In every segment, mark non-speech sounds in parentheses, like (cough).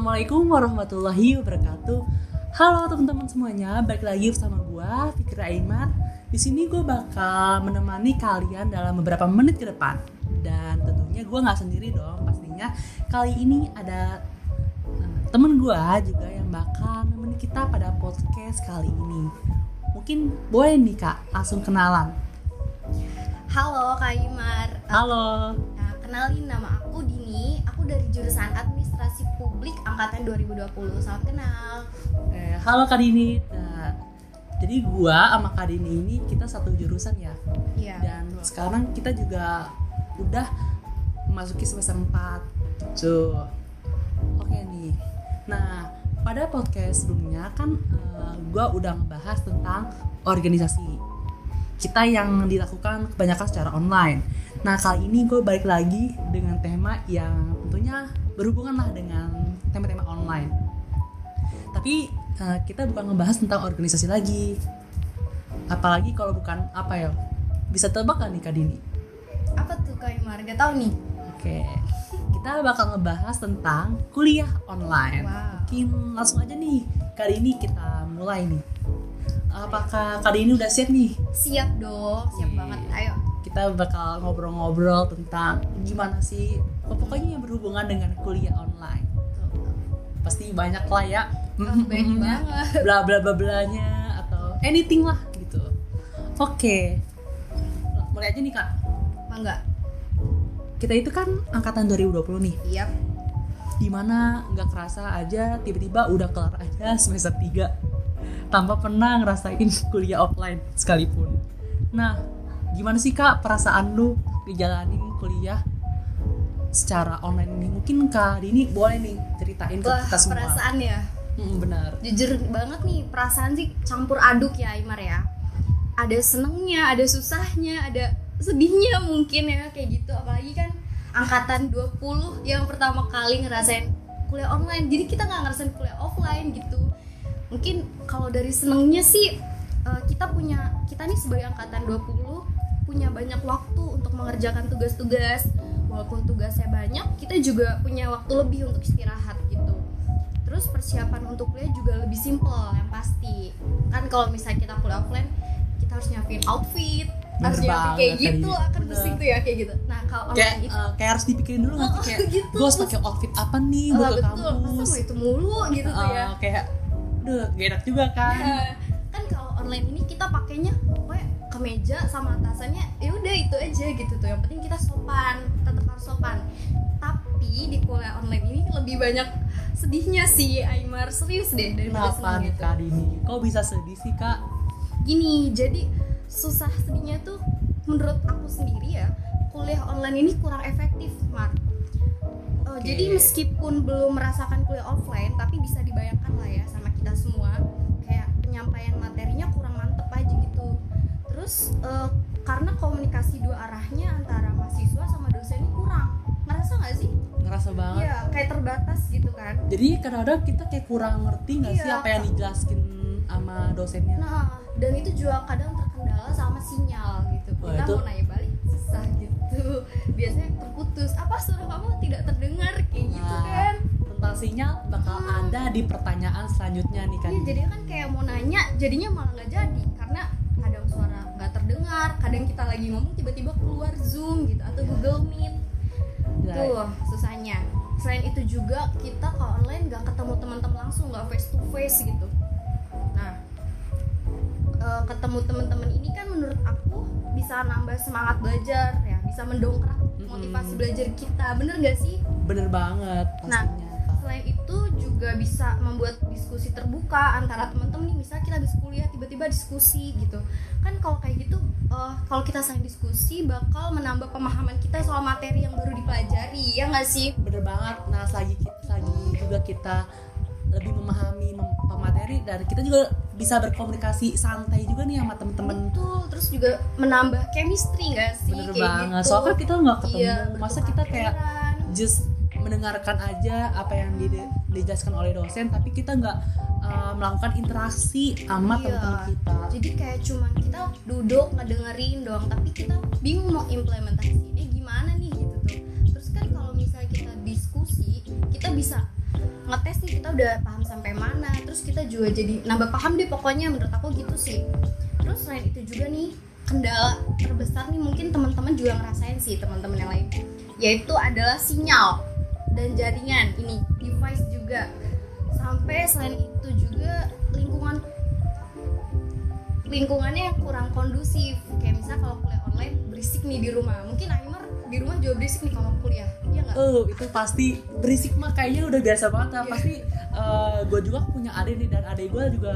Assalamualaikum warahmatullahi wabarakatuh. Halo teman-teman semuanya, balik lagi bersama gua Fikra Aimar. Di sini gue bakal menemani kalian dalam beberapa menit ke depan. Dan tentunya gue nggak sendiri dong, pastinya kali ini ada eh, temen gue juga yang bakal nemenin kita pada podcast kali ini. Mungkin boleh nih kak, langsung kenalan. Halo Kak Imar. Halo. Nah, kenalin nama aku Dini. Aku dari jurusan Publik angkatan 2020. Salam kenal. Eh, halo Kak Dini. Nah, jadi gua sama Kak Dini ini kita satu jurusan ya. Iya. Dan sekarang kita juga udah memasuki semester 4. Tuh. Oke nih. Nah, pada podcast sebelumnya kan eh, gua udah ngebahas tentang organisasi kita yang dilakukan kebanyakan secara online. Nah kali ini gue balik lagi dengan tema yang tentunya berhubungan lah dengan tema-tema online. Tapi eh, kita bukan ngebahas tentang organisasi lagi. Apalagi kalau bukan apa ya? Bisa tebak kan nih Kak Dini? Apa tuh Kak Imar? Gak tau nih. Oke, kita bakal ngebahas tentang kuliah online. Wow. Mungkin langsung aja nih, kali ini kita mulai nih. Apakah kali ini udah siap nih? Siap dong, siap Iya. banget. Ayo. Kita bakal ngobrol-ngobrol tentang gimana sih, pokoknya yang berhubungan dengan kuliah online. Pasti banyak lah ya, Oh, banyak banget. bla bla bla blanya atau anything lah gitu. Oke, mulai aja nih kak. Mangga. Kita itu kan angkatan 2020 nih. Iya. di mana nggak kerasa aja tiba-tiba udah kelar aja semester 3 tanpa pernah ngerasain (laughs) kuliah offline sekalipun nah gimana sih kak perasaan lu ngejalanin kuliah secara online ini mungkin kak Dini boleh nih ceritain ke Wah, kita semua perasaan ya. Hmm, benar Jujur banget nih, perasaan sih campur aduk ya Imar ya. Ada senengnya, ada susahnya, ada sedihnya mungkin ya kayak gitu. Apalagi kan angkatan 20 yang pertama kali ngerasain kuliah online. Jadi kita nggak ngerasain kuliah offline gitu. Mungkin kalau dari senengnya sih eh, kita punya kita nih sebagai angkatan 20 punya banyak waktu untuk mengerjakan tugas-tugas. Walaupun tugasnya banyak, kita juga punya waktu lebih untuk istirahat gitu. Terus persiapan untuk kuliah juga lebih simpel yang pasti. Kan kalau misalnya kita kuliah offline kita harus nyiapin outfit Bener harus nyiapin kayak gitu akan pusing tuh ya kayak gitu. Nah kalau kayak online itu eh, kayak harus dipikirin dulu nggak sih? Oh, (laughs) kayak gitu. gue harus pakai outfit apa nih? Eh, buat ke betul. Masa kampus. itu mulu gitu tuh ya. Eh, kayak Duh, gak enak juga kan? Ya, (laughs) kan kalau online ini kita pakainya kemeja sama atasannya ya udah itu aja gitu tuh yang penting kita sopan tetap harus sopan tapi di kuliah online ini lebih banyak sedihnya sih Aymar serius deh daripada Kenapa senangnya nih tuh Kak Dini? Kok bisa sedih sih Kak? gini jadi susah sedihnya tuh menurut aku sendiri ya kuliah online ini kurang efektif Mar Uh, Oke. jadi meskipun belum merasakan kuliah offline tapi bisa dibayangkan lah ya sama kita semua kayak penyampaian materinya kurang mantep aja gitu terus uh, karena komunikasi dua arahnya antara mahasiswa sama dosen ini kurang ngerasa nggak sih? Ngerasa banget. Iya kayak terbatas gitu kan Jadi kadang-kadang kita kayak kurang ngerti nggak sih Iya. apa yang dijelaskin sama dosennya? Nah, dan itu juga kadang terkendala sama sinyal gitu. Wah, Kita itu- mau nanya balik susah gitu. (laughs) Biasanya terputus. Apa suara kamu tidak terdengar kayak gitu Nah, kan? Tentang sinyal bakal Hmm. ada di pertanyaan selanjutnya nih kan. Iya, jadinya kan kayak mau nanya, jadinya malah nggak jadi karena terdengar, kadang kita lagi ngomong tiba-tiba keluar Zoom gitu atau Google Meet. Nah, Tuh susahnya. Selain itu juga kita kalau online nggak ketemu teman-teman langsung, nggak face to face gitu. Nah, eh, ketemu teman-teman ini kan menurut aku bisa nambah semangat belajar ya, bisa mendongkrak motivasi belajar kita. Bener nggak sih? Bener banget Nah, pastinya. Juga bisa membuat diskusi terbuka antara teman-teman nih. Misalnya kita habis kuliah tiba-tiba diskusi gitu. Kan kalau kayak gitu, eh, kalau kita saling diskusi bakal menambah pemahaman kita soal materi yang baru dipelajari, ya nggak sih? Bener banget. Nah, selagi kita, selagi juga kita lebih memahami mem- pemateri dan kita juga bisa berkomunikasi santai juga nih sama temen-temen Betul, terus juga menambah chemistry nggak sih? bener kayak banget gitu. soalnya kan kita nggak ketemu Iya, masa kita kayak just mendengarkan aja apa yang di- dijelaskan oleh dosen tapi kita nggak uh, melakukan interaksi sama Iya. teman-teman kita. Jadi kayak cuman kita duduk ngedengerin doang tapi kita bingung mau implementasinya gimana nih gitu tuh. Terus kan kalau misalnya kita diskusi kita bisa ngetes nih kita udah paham sampai mana terus kita juga jadi nambah paham deh pokoknya menurut aku gitu sih. Terus selain itu juga nih kendala terbesar nih mungkin teman-teman juga ngerasain sih teman-teman yang lain yaitu adalah sinyal dan jaringan ini device juga sampai selain itu juga lingkungan lingkungannya yang kurang kondusif kayak misal kalau kuliah online berisik nih di rumah mungkin Aimer di rumah juga berisik nih kalau kuliah iya nggak Oh itu pasti berisik mah kayaknya udah biasa banget lah. Iya. Pasti gue juga punya adik nih dan adik gue juga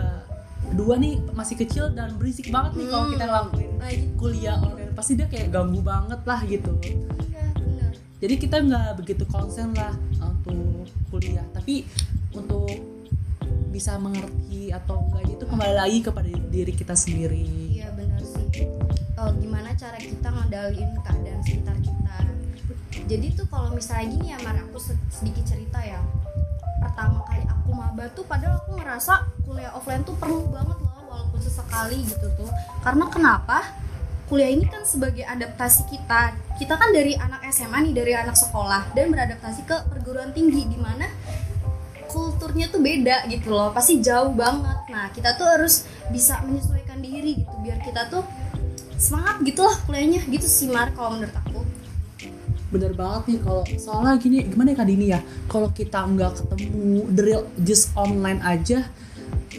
dua nih masih kecil dan berisik banget nih kalau Hmm. kita ngelakuin Nah, gitu. kuliah online pasti dia kayak ganggu banget lah gitu. Jadi kita nggak begitu konsen lah untuk kuliah. Tapi untuk bisa mengerti atau enggak itu kembali lagi kepada diri kita sendiri. Iya benar sih. Eh, gimana cara kita ngendaliin keadaan sekitar kita. Jadi tuh kalau misalnya gini ya, Mar, aku se- sedikit cerita ya. Pertama kali aku maba tuh padahal aku ngerasa kuliah offline tuh perlu banget loh walaupun sesekali gitu tuh. Karena kenapa? Kuliah ini kan sebagai adaptasi kita. Kita kan dari anak SMA nih, dari anak sekolah dan beradaptasi ke perguruan tinggi di mana kulturnya tuh beda gitu loh pasti jauh banget. Nah kita tuh harus bisa menyesuaikan diri gitu biar kita tuh semangat gitu lah kuliahnya gitu sih Mar kalau menurut aku. Bener banget nih kalau soalnya gini gimana ya Kak Dini ya? Kalau kita nggak ketemu real just online aja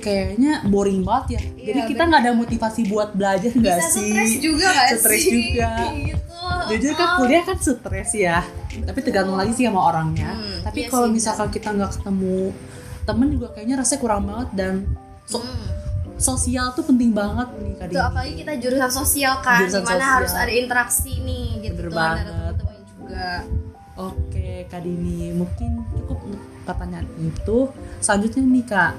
kayaknya boring banget ya. Iya, Jadi kita nggak ada motivasi buat belajar nggak sih? stres juga gak Stres sih juga. gitu Jujur kan kuliah kan stres ya. Tapi tergantung lagi sih sama orangnya. Hmm, Tapi iya kalau misalkan kita nggak ketemu temen juga kayaknya rasanya kurang banget dan so- Hmm. sosial tuh penting banget nih Kak Tuh, apalagi kita jurusan sosial kan Jurusan di mana sosial. harus ada interaksi nih gitu Bener ada banget. teman-teman juga Oke Kak Dini, mungkin cukup pertanyaan itu. Selanjutnya nih Kak,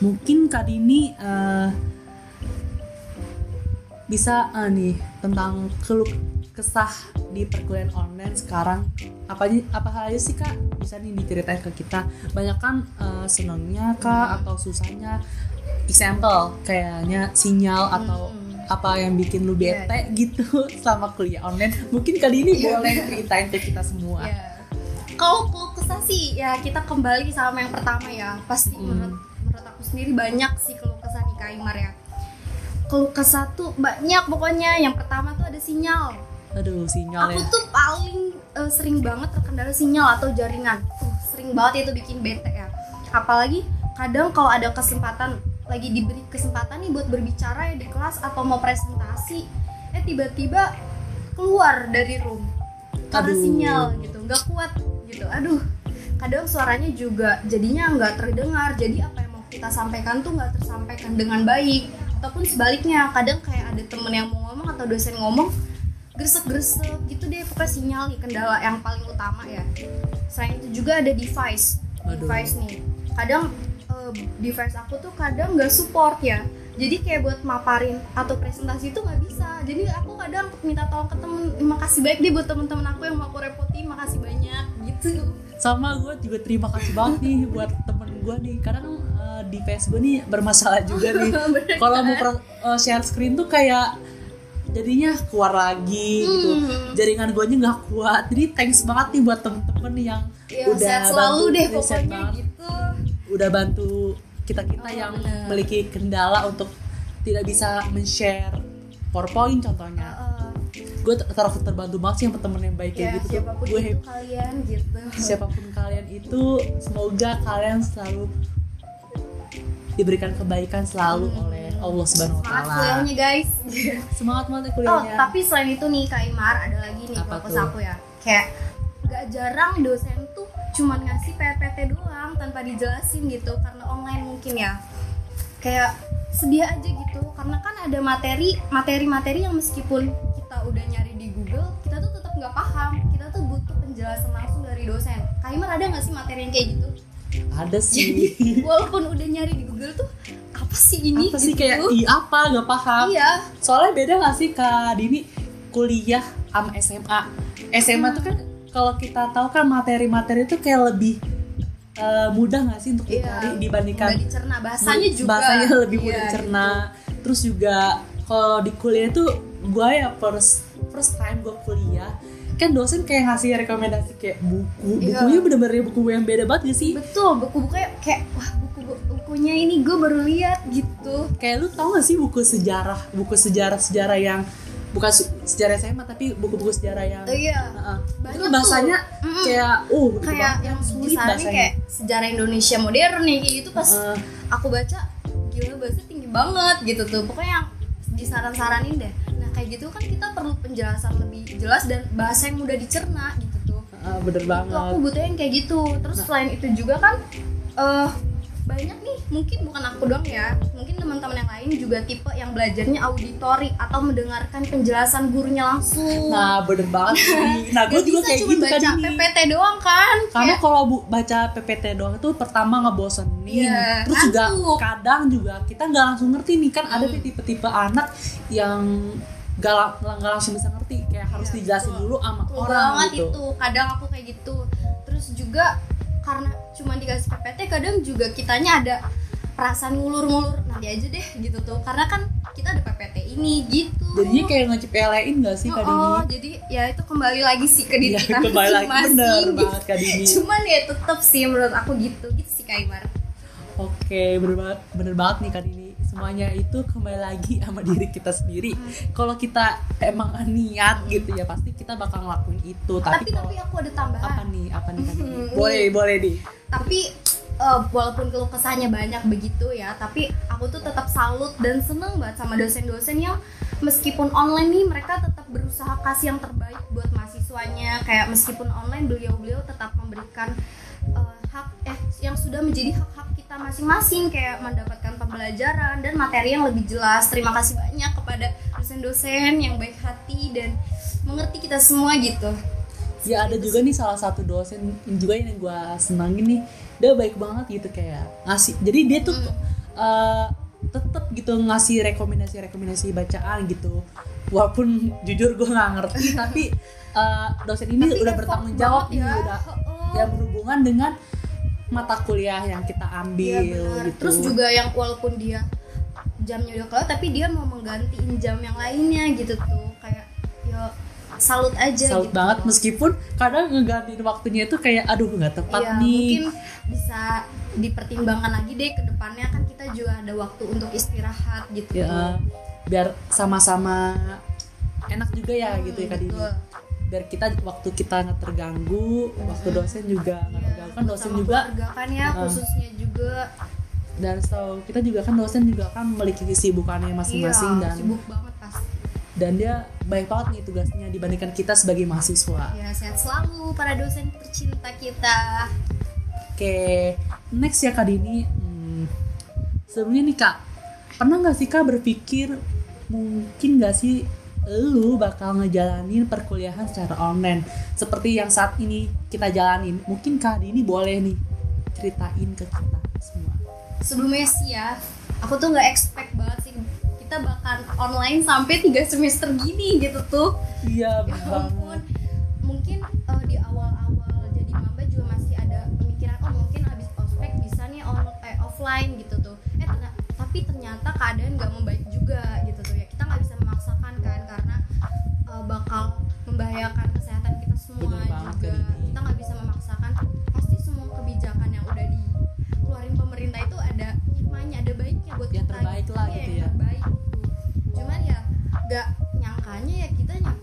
mungkin Kak Dini eh, bisa eh, nih tentang keluh kesah di perkuliahan online sekarang apa aja apa aja sih kak bisa nih diceritain ke kita banyak kan eh, senangnya kak atau susahnya example kayaknya sinyal atau Hmm. apa yang bikin lu Iya, bete gitu (laughs) selama kuliah online mungkin kali ini Iya. boleh ceritain ke kita semua Ya. Kalau kesah sih ya kita kembali sama yang pertama ya. Pasti Hmm. menurut aku sendiri banyak sih keluh kesah nih Kak Imar ya. Keluh kesah tuh banyak pokoknya. Yang pertama tuh ada sinyal. aduh sinyal Aku ya tuh paling eh, sering banget terkendala sinyal atau jaringan. Tuh, sering banget itu bikin bete ya. Apalagi kadang kalau ada kesempatan lagi diberi kesempatan nih buat berbicara ya di kelas atau mau presentasi, eh tiba-tiba keluar dari room karena Aduh. sinyal gitu, nggak kuat gitu. Aduh, kadang suaranya juga jadinya nggak terdengar. Jadi apa yang kita sampaikan tuh nggak tersampaikan dengan baik. Ataupun sebaliknya, kadang kayak ada temen yang mau ngomong atau dosen ngomong gresek-gresek gitu deh pokoknya sinyal nih kendala yang paling utama ya. Selain itu juga ada device. Aduh. device nih. Kadang eh, device aku tuh kadang nggak support ya. Jadi kayak buat maparin atau presentasi itu nggak bisa. Jadi aku kadang minta tolong ke temen makasih baik deh buat temen-temen aku yang mau aku repotin makasih banyak gitu. Sama gue juga terima kasih banget nih buat temen gue nih. Kadang eh, di face gue nih bermasalah juga (laughs) nih Bener kalau mau kan? eh, share screen tuh kayak jadinya keluar lagi gitu Hmm. jaringan gue nya nggak kuat jadi thanks banget nih buat temen-temen yang ya, udah sehat selalu bantu- deh ya, pokoknya banget. gitu udah bantu kita kita Oh, yang bener. memiliki kendala untuk tidak bisa men-share PowerPoint contohnya Heeh. gue terasa terbantu banget sih sama temen yang baik ya kayak gitu tuh. siapa pun gue kalian gitu siapa pun kalian itu semoga kalian selalu diberikan kebaikan selalu Hmm. oleh Allah Subhanahu wa semangat taala. kuliahnya guys (laughs) Semangat banget Oh, kuliahnya. tapi selain itu nih Kak Imar ada lagi nih Apa tuh? aku ya. Kayak gak jarang dosen tuh cuman ngasih PPT doang tanpa dijelasin gitu karena online mungkin ya. Kayak sedia aja gitu karena kan ada materi materi-materi yang meskipun kita udah nyari di Google kita tuh tetap nggak paham kita tuh butuh penjelasan langsung dari dosen Kak Imar ada nggak sih materi yang kayak gitu Ada jadi sih. (laughs) walaupun udah nyari di Google tuh apa sih ini apa sih gitu. kayak i apa? Nggak paham. iya. Soalnya beda gak sih Kak Dini? Kuliah sama SMA. SMA tuh kan kalau kita tahu kan materi-materi itu kayak lebih eh, mudah gak sih untuk Iya, dicari dibandingkan mudah dicerna. Bahasanya juga. bahasanya (laughs) lebih mudah Iya, dicerna. Terus juga kalau di kuliah tuh gue ya first first time gue kuliah kan dosen kayak ngasih rekomendasi kayak buku Iya. bukunya bener-bener buku yang beda banget gak sih betul buku-bukunya kayak wah buku bukunya ini gue baru lihat gitu kayak lu tau gak sih buku sejarah buku sejarah sejarah yang bukan sejarah SMA tapi buku-buku sejarah yang oh iya Heeh. Banyak itu bahasanya tuh. Kayak uh kayak yang sulit bahasanya kayak sejarah Indonesia modern nih kayak gitu pas Heeh. aku baca gila bahasa tinggi banget gitu tuh pokoknya yang disaran-saranin deh kayak gitu kan kita perlu penjelasan lebih jelas dan bahasa yang mudah dicerna gitu tuh. Heeh, bener itu aku banget. butuhnya yang kayak gitu. Terus selain itu juga kan eh banyak nih mungkin bukan aku doang ya mungkin teman-teman yang lain juga tipe yang belajarnya auditori atau mendengarkan penjelasan gurunya langsung. Nah bener banget (laughs) sih. Nah gue juga kayak gitu baca kan ini PPT doang kan. Karena Kayak- kalau bu, baca PPT doang itu pertama ngebosenin. Iya, terus juga kadang juga kita nggak langsung ngerti nih kan ada Hmm. nih tipe-tipe anak yang gak, lang- nggak langsung bisa ngerti kayak harus Iya, dijelasin betul. dulu sama Betul orang banget gitu itu kadang aku kayak gitu terus juga karena cuma dikasih PPT kadang juga kitanya ada perasaan ngulur-ngulur nanti aja deh gitu tuh karena kan kita ada PPT ini gitu jadinya kayak ngecepelein gak sih kak oh, oh, Dini? jadi ya itu kembali lagi sih ke diri Iya, kita kembali lagi bener gitu. banget kak Dini cuman ya tetap sih menurut aku gitu gitu sih Kak Imar Oke, bener banget, bener banget nih Kak Dini. Semuanya itu kembali lagi sama diri kita sendiri. Hmm. Kalau kita emang niat gitu ya, pasti kita bakal ngelakuin itu. Tapi, tapi kalau tapi aku ada tambahan apa nih, apa nih Kak Dini? Hmm, Boleh, nih. boleh nih. tapi eh, walaupun keluh kesahnya banyak begitu ya tapi aku tuh tetap salut dan seneng banget sama dosen-dosen yang meskipun online nih mereka tetap berusaha kasih yang terbaik buat mahasiswanya kayak meskipun online beliau-beliau tetap memberikan eh, hak eh yang sudah menjadi hak-hak kita masing-masing kayak mendapatkan pembelajaran dan materi yang lebih jelas terima kasih banyak kepada dosen-dosen yang baik hati dan mengerti kita semua gitu Ya ada juga nih salah satu dosen juga yang gue senangin nih. Dia baik banget gitu kayak ngasih. Jadi dia tuh eh, tetep gitu ngasih rekomendasi-rekomendasi bacaan gitu. Walaupun jujur gue nggak ngerti, (laughs) tapi eh, dosen ini Tapi udah bertanggung jawab ya. udah Heeh. yang berhubungan dengan mata kuliah yang kita ambil Iya benar. gitu. Terus juga yang walaupun dia jamnya udah kelar tapi dia mau menggantiin jam yang lainnya gitu tuh kayak ya salut aja salut gitu. banget meskipun kadang ngegantiin waktunya itu kayak aduh nggak tepat Iya, nih. mungkin bisa dipertimbangkan lagi deh ke depannya kan kita juga ada waktu untuk istirahat gitu. Ya biar sama-sama enak juga ya gitu ya Kak Dini. Hmm. Biar kita waktu kita nggak terganggu, waktu dosen juga nggak Iya, terganggu kan dosen juga kan ya Heeh. khususnya juga dan setahu kita juga kan dosen juga kan memiliki kesibukannya masing-masing iya, dan sibuk banget pasti. dan dia banyak banget nih tugasnya dibandingkan kita sebagai mahasiswa. Ya sehat selalu para dosen tercinta kita. Oke, next ya Kak Dini. Hmm, sebelumnya nih Kak, pernah nggak sih Kak berpikir mungkin nggak sih lu bakal ngejalanin perkuliahan secara online. Seperti yang saat ini kita jalanin? Mungkin Kak Dini boleh nih ceritain ke kita semua. sebelumnya sih ya aku tuh nggak expect banget sih kita bakal online sampai tiga semester gini gitu tuh. Iya, ya ampun. mungkin eh, di awal-awal jadi maba juga masih ada pemikiran oh mungkin habis ospek bisa nih on, eh, offline gitu tuh. Eh ternyata, tapi ternyata keadaan nggak membaik juga gitu tuh karena eh, bakal membahayakan kesehatan kita semua Bener juga kita nggak bisa memaksakan pasti semua kebijakan yang udah dikeluarin pemerintah itu ada hikmahnya ada baiknya buat Yang kita terbaik lah Iya, gitu yang ya. terbaik gitu. cuman ya gak nyangkanya ya kita nyampe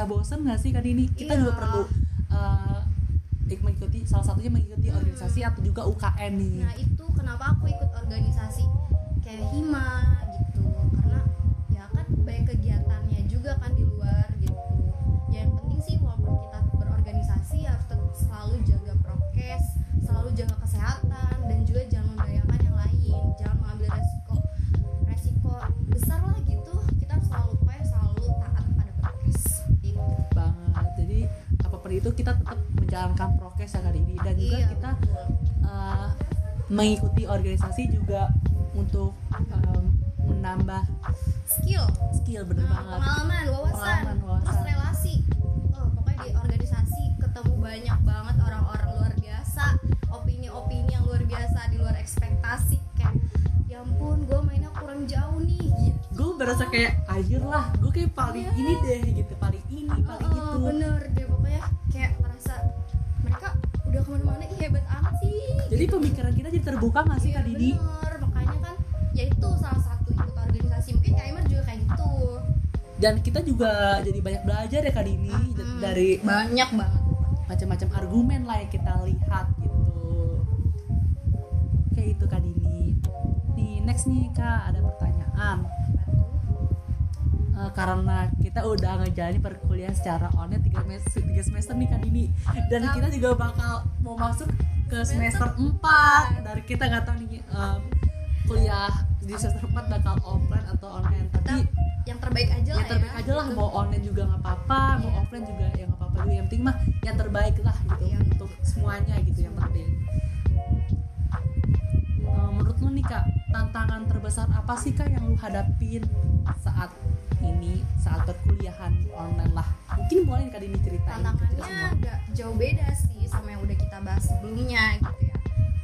ngerasa bosen nggak sih Kak Dini? Kita Iya. juga perlu ik- mengikuti salah satunya mengikuti Hmm. organisasi atau juga UKM nih. Nah itu kenapa aku ikut prokes kali ini dan juga Iya, kita uh, mengikuti organisasi juga untuk um, menambah skill skill bener Nah, banget pengalaman, wawasan, Pengalaman, wawasan. terus relasi. Oh, pokoknya di organisasi ketemu banyak banget orang-orang luar biasa, opini-opini yang luar biasa di luar ekspektasi. Kayak, ya ampun, gue mainnya kurang jauh nih. Gitu. gue berasa kayak anjir lah gue kayak paling Iya. ini deh gitu paling terbuka gak sih Iya, kak Didi? Bener, makanya kan ya itu salah satu ikut organisasi. Mungkin Kak Imer juga kayak gitu. dan kita juga jadi banyak belajar ya kak Didi. Hmm, dari banyak banget. macam-macam argumen lah yang kita lihat gitu. Kayak itu kak Dini nih next nih kak. Ada pertanyaan. Eh, karena kita udah ngejalanin perkuliahan secara online tiga semester, tiga semester nih kak Dini dan Mantap. kita juga bakal mau masuk ke semester Semester 4 dari kita nggak tahu nih em, kuliah di semester 4 bakal offline atau online. Kita tapi yang terbaik aja lah yang terbaik ya, aja lah. Gitu. mau online juga nggak apa-apa mau Iya. offline juga ya nggak apa-apa juga yang penting mah yang terbaik lah gitu Iya. untuk semuanya gitu yang penting. Menurut lu nih kak tantangan terbesar apa sih kak yang lu hadapin saat ini saat perkuliahan online lah? Mungkin boleh nih kak Dini ceritain tantangannya semua. nggak jauh beda sih sama yang udah kita bahas sebelumnya gitu ya.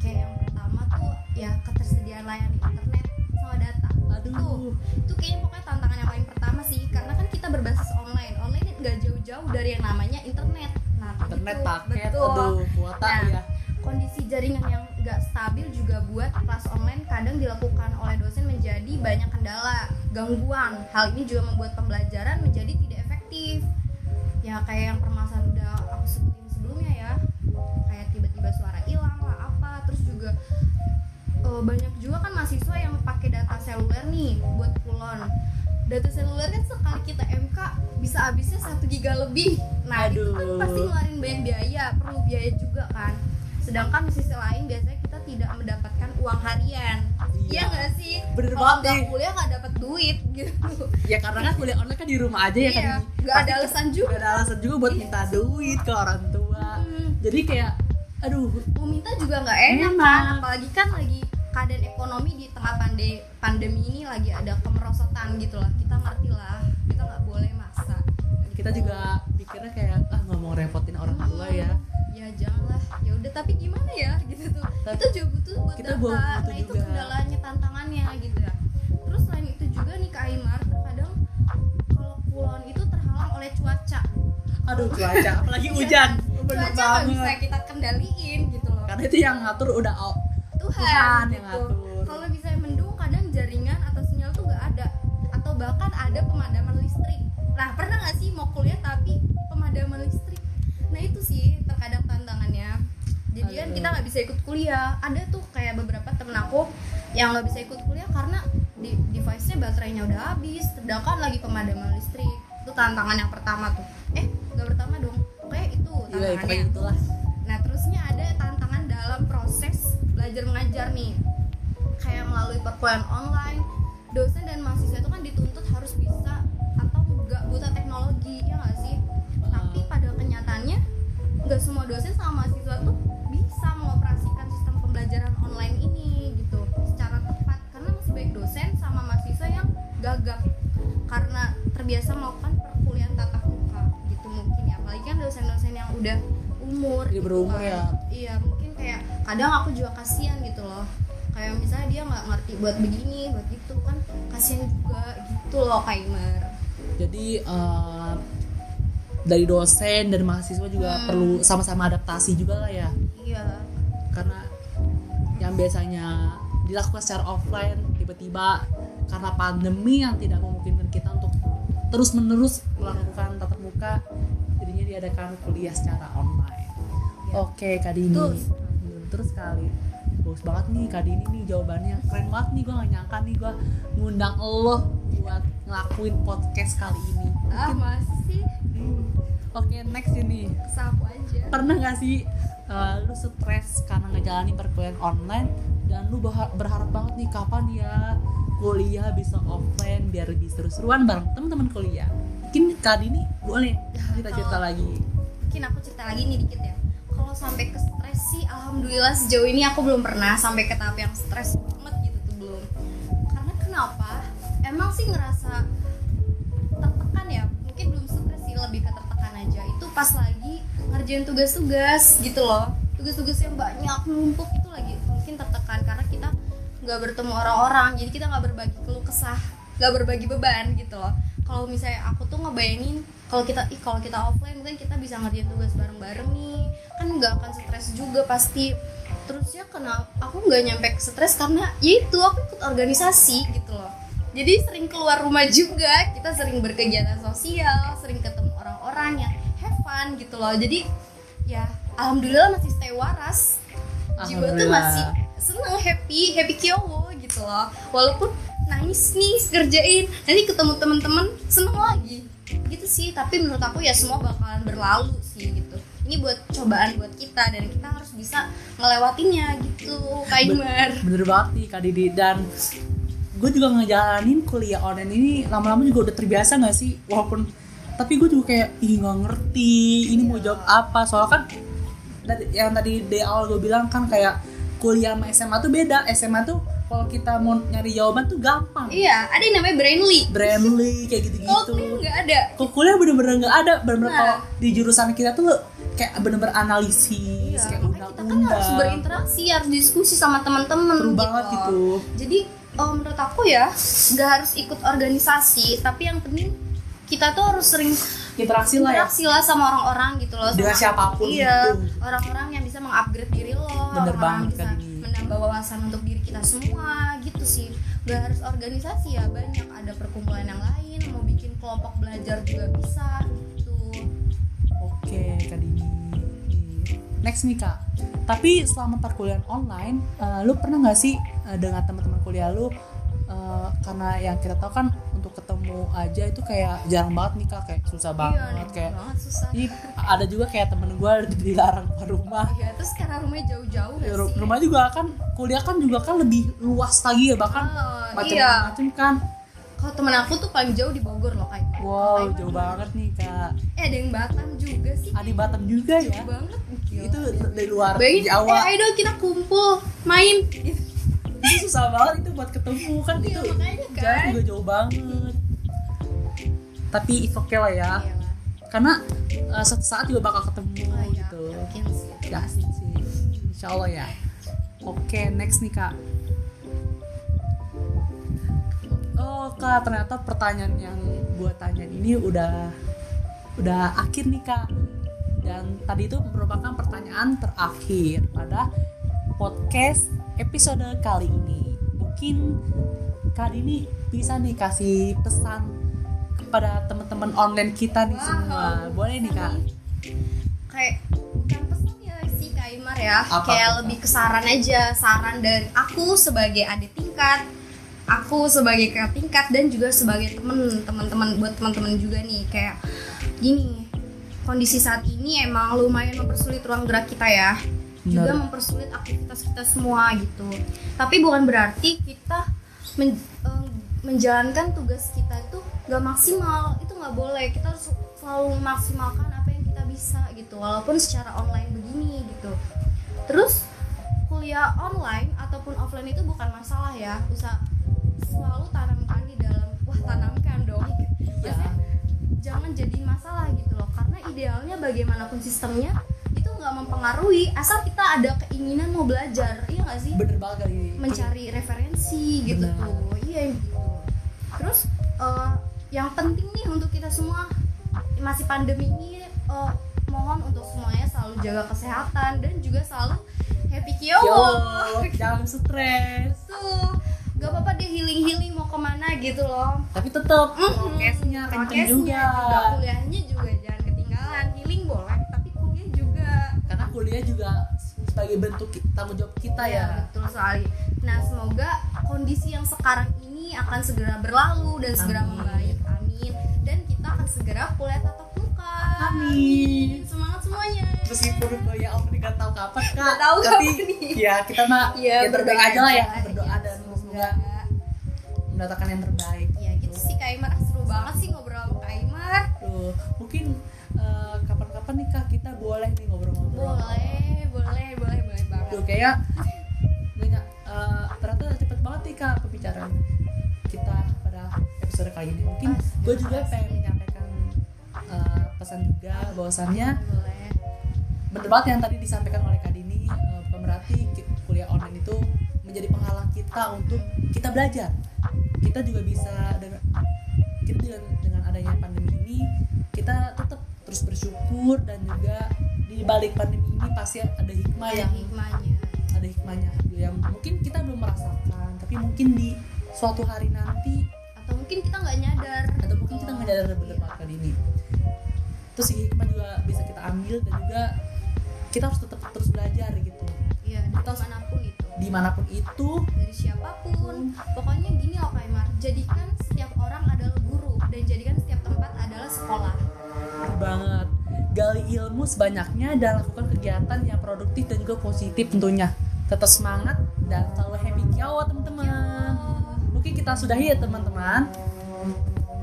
Kayak yang pertama tuh ya ketersediaan layanan internet sama data. Aduh. Itu kayaknya pokoknya tantangan yang paling pertama sih karena kan kita berbasis online. Online nggak jauh-jauh dari yang namanya internet. Nah internet itu, paket betul. aduh kuota Nah, ya kondisi jaringan yang nggak stabil juga buat kelas online kadang dilakukan oleh dosen menjadi banyak kendala, gangguan. Hal ini juga membuat pembelajaran menjadi tidak efektif. Ya kayak yang banyak juga kan mahasiswa yang pakai data seluler nih buat kulon. Data seluler kan sekali kita MK bisa habisnya satu giga lebih. Nah itu kan Aduh. pasti ngeluarin banyak biaya, perlu biaya juga kan. Sedangkan di sisi lain biasanya kita tidak mendapatkan uang harian. Iya. Iya nggak sih? Bener Kalau nggak kuliah nggak dapat duit gitu. ya karena kan kuliah online kan di rumah aja ya kan Iya, nggak ada alasan juga. nggak ada alasan juga buat Iya. minta duit ke orang tua Hmm, jadi kayak aduh mau minta juga nggak enak, Enak. kan, apalagi kan lagi keadaan ekonomi di tengah pandemi pandemi ini lagi ada kemerosotan gitu lah. Kita ngerti lah, kita nggak boleh maksa. kita juga pikirnya kayak ah nggak mau repotin orang tua ya. ya janganlah. Ya udah tapi gimana ya? (laughs) Gitu tuh. Tapi itu juga butuh buat kita data. nah itu juga. kendalanya tantangannya gitu ya. Terus selain itu juga nih kak Aymar terkadang kalau kulon itu terhalang oleh cuaca. Aduh cuaca apalagi hujan. Bener cuaca nggak bisa kita kendaliin gitu loh. Karena itu yang ngatur udah Tuhan, Tuhan gitu. kalau bisa mendung kadang jaringan atau sinyal tuh nggak ada. Atau bahkan ada pemadaman listrik. Nah pernah nggak sih mau kuliah tapi pemadaman listrik? Nah itu sih terkadang tantangannya. Jadi kan kita nggak bisa ikut kuliah. Ada tuh kayak beberapa temen aku yang nggak bisa ikut kuliah karena di device-nya baterainya udah habis. Sedangkan lagi pemadaman listrik. Itu tantangan yang pertama tuh Perkuliahan online, dosen dan mahasiswa itu kan dituntut harus bisa atau nggak buta teknologi, ya nggak sih? Tapi pada kenyataannya nggak semua dosen sama mahasiswa tuh bisa mengoperasikan sistem pembelajaran online ini gitu secara tepat karena masih baik dosen sama mahasiswa yang gagap karena terbiasa melakukan perkuliahan tatap muka gitu mungkin ya apalagi kan dosen-dosen yang udah umur Dia gitu berumur kan. ya. iya mungkin kayak kadang aku juga kasihan gitu loh kayak misalnya dia nggak ngerti buat begini buat gitu kan kasihan juga gitu loh Kaimer. Jadi eh, dari dosen dan mahasiswa juga Hmm. perlu sama-sama adaptasi juga lah ya. Iya. Karena yang biasanya dilakukan secara offline tiba-tiba karena pandemi yang tidak memungkinkan kita untuk terus menerus melakukan tatap muka jadinya diadakan kuliah secara online. Ya. oke kak Dini. Betul. betul sekali bagus banget nih kak Dini nih jawabannya. Keren banget nih gue gak nyangka nih gue ngundang lo buat ngelakuin podcast kali ini. Ah masih? Hmm. oke next ini. Sapu aja. Pernah gak sih uh, lu stres karena ngejalanin perkuliahan online dan lu berha- berharap banget nih kapan ya kuliah bisa offline biar lebih seru-seruan bareng teman-teman kuliah? Mungkin kali ini boleh cerita-cerita Kalau- lagi. mungkin aku cerita lagi nih dikit ya. Kalau sampai ke sih alhamdulillah sejauh ini aku belum pernah sampai ke tahap yang stres banget gitu tuh belum. Karena kenapa? Emang sih ngerasa tertekan ya? Mungkin belum stres sih lebih ke tertekan aja. Itu pas lagi ngerjain tugas-tugas gitu loh. Tugas-tugas yang banyak numpuk itu lagi mungkin tertekan karena kita nggak bertemu orang-orang. Jadi kita nggak berbagi keluh kesah nggak berbagi beban gitu loh. Kalau misalnya aku tuh ngebayangin kalau kita ih kalau kita offline mungkin kita bisa ngerjain tugas bareng-bareng nih. Kan nggak akan stres juga pasti. Terus ya kenapa aku nggak nyampe ke stres karena ya itu aku ikut organisasi gitu loh. Jadi sering keluar rumah (laughs) juga. Kita sering berkegiatan sosial sering ketemu orang-orang yang have fun gitu loh. Jadi ya alhamdulillah masih stay waras. Jiwa tuh masih seneng happy happy kyowo gitu loh. Walaupun nangis nih kerjain. Nanti ketemu teman-teman seneng lagi gitu sih tapi menurut aku ya semua bakalan berlalu sih gitu. Ini buat cobaan buat kita dan kita harus bisa ngelewatinnya gitu. Kak Imar. bener banget nih Kak Didi. Dan gue juga ngejalanin kuliah online ini lama-lama juga udah terbiasa gak sih? Walaupun tapi gue juga kayak ih nggak ngerti ini mau Iya. jawab apa? Soalnya kan yang tadi di awal gue bilang kan kayak kuliah sama SMA tuh beda. SMA tuh kalau kita mau nyari jawaban tuh gampang. Iya ada yang namanya Brainly Brandly kayak kalau gitu-gitu kuliah nggak ada. Kok kuliah bener-bener nggak ada. Bener-bener Nah. kalau di jurusan kita tuh kayak bener-bener analisis Iya, kayak makanya kita kan undang-undang. harus berinteraksi harus diskusi sama teman-teman gitu. banget gitu. Jadi eh, menurut aku ya nggak harus ikut organisasi tapi yang penting kita tuh harus sering interaksi lah ya interaksi lah sama orang-orang gitu loh Dengan sama- siapa pun iya gitu. orang-orang yang bisa mengupgrade diri lo Bener banget, yang bisa Dini. menambah wawasan untuk diri kita semua gitu sih gak harus organisasi ya banyak ada perkumpulan yang lain mau bikin kelompok belajar juga bisa gitu Oke, Kak Dini. Next nih Kak. Tapi selama perkuliahan online, eh, lu pernah nggak sih eh, dengan teman-teman kuliah lu eh, karena yang kita tahu kan untuk ketemu aja itu kayak jarang banget nih Kak, kayak susah banget iya, kayak banget susah ada juga kayak temen gue (laughs) dilarang ke rumah. Iya, terus karena rumahnya jauh-jauh Ya, sih? rumah juga kan kuliah kan juga kan lebih luas lagi ya bahkan iya. macam-macam kan. Kalau temen aku tuh paling jauh di Bogor loh kayak. Wow, jauh banget nih Kak. Eh ada yang Batam juga sih. Adi Batam juga ya. Jauh banget. Itu dari luar Bayangin, Jawa. eh ayo dong kita kumpul main. Gitu. Itu (laughs) susah banget itu buat ketemu kan Iya, itu. kan. jarak juga jauh banget. Tapi it's okay lah ya. Iya karena uh, suatu saat juga bakal ketemu Oh, iya, gitu. Yakin sih. itu ya pasti. sih. Insya Allah ya. Oke next nih kak. Oh kak ternyata pertanyaan yang gue tanyain ini udah udah akhir nih kak. Dan tadi itu merupakan pertanyaan terakhir. Pada podcast episode kali ini. Mungkin kali ini bisa nih kasih pesan kepada teman-teman online kita nih Wow, semua. Boleh nih kak? Kayak bukan pesan ya sih Kak Imar ya. Apa? Kayak lebih ke saran aja, saran dari aku sebagai adik tingkat, aku sebagai kakak tingkat dan juga sebagai temen teman-teman buat teman-teman juga nih. Kayak gini kondisi saat ini emang lumayan mempersulit ruang gerak kita ya juga Benar. mempersulit aktivitas kita semua gitu. Tapi bukan berarti kita men- eh, menjalankan tugas kita itu gak maksimal. Itu nggak boleh. Kita harus selalu memaksimalkan apa yang kita bisa gitu. Walaupun secara online begini gitu. Terus kuliah online ataupun offline itu bukan masalah ya. Usah selalu tanamkan di dalam wah tanamkan dong. Ya. Maksudnya, jangan jadi masalah gitu loh. Karena idealnya bagaimanapun sistemnya nggak mempengaruhi asal kita ada keinginan mau belajar iya nggak sih? Bener banget kali mencari referensi gitu Benar. tuh iya gitu. Terus eh, yang penting nih untuk kita semua masih pandemi ini eh, mohon untuk semuanya selalu jaga kesehatan dan juga selalu happy kiowo jangan stres. Tuh gak apa-apa deh healing healing mau ke mana gitu loh. Tapi tetap Mhm. prokesnya kenceng Prokesnya juga kuliahnya kuliah juga sebagai bentuk tanggung jawab kita ya. betul sekali. Nah semoga kondisi yang sekarang ini akan segera berlalu dan segera Amin. membaik. Amin. Dan kita akan segera kuliah tatap muka. Amin. semangat semuanya. Meskipun kuliah off nggak tahu kapan kak. Nggak tahu tapi kapan ya kita mah Iya, yang terbaik berdoa aja lah ya berdoa Iya, dan semoga. semoga. mendatangkan yang terbaik. Ya gitu sih Kak Imar. Seru banget sih ngobrol sama Kak Imar. Tuh, mungkin kapan nih kak? Kita boleh nih ngobrol-ngobrol. Boleh boleh boleh boleh banget. Tuh kayak nih eh, uh, ternyata cepet banget nih kak pembicaraan kita pada episode kali ini. Mungkin gue juga pengen menyampaikan uh, pesan juga bahwasannya bener banget yang tadi disampaikan oleh kak Dini uh, kuliah online itu menjadi penghalang kita untuk kita belajar. Kita juga bisa dengan kita dengan, dengan adanya pandemi terus bersyukur dan juga di balik pandemi ini pasti ada hikmah ada yang hikmahnya. Ada hikmahnya yang mungkin kita belum merasakan tapi mungkin di suatu hari nanti atau mungkin kita nggak nyadar. Atau mungkin kita nggak nyadar bener kali ini. Terus hikmah juga bisa kita ambil dan juga kita harus tetap terus belajar gitu. Iya dari Kita- mana pun itu. Di mana pun itu. Dari siapa pun. Pokoknya gini loh Kaimar jadikan gali ilmu sebanyaknya dan lakukan kegiatan yang produktif dan juga positif tentunya. Tetap semangat dan selalu happy. Kiawa teman-teman. Mungkin kita sudahi ya teman-teman.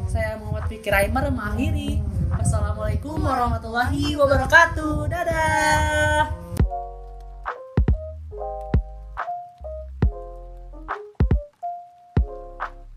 Saya Muhammad Fikri Raimer mengakhiri. Wassalamualaikum warahmatullahi wabarakatuh. Dadah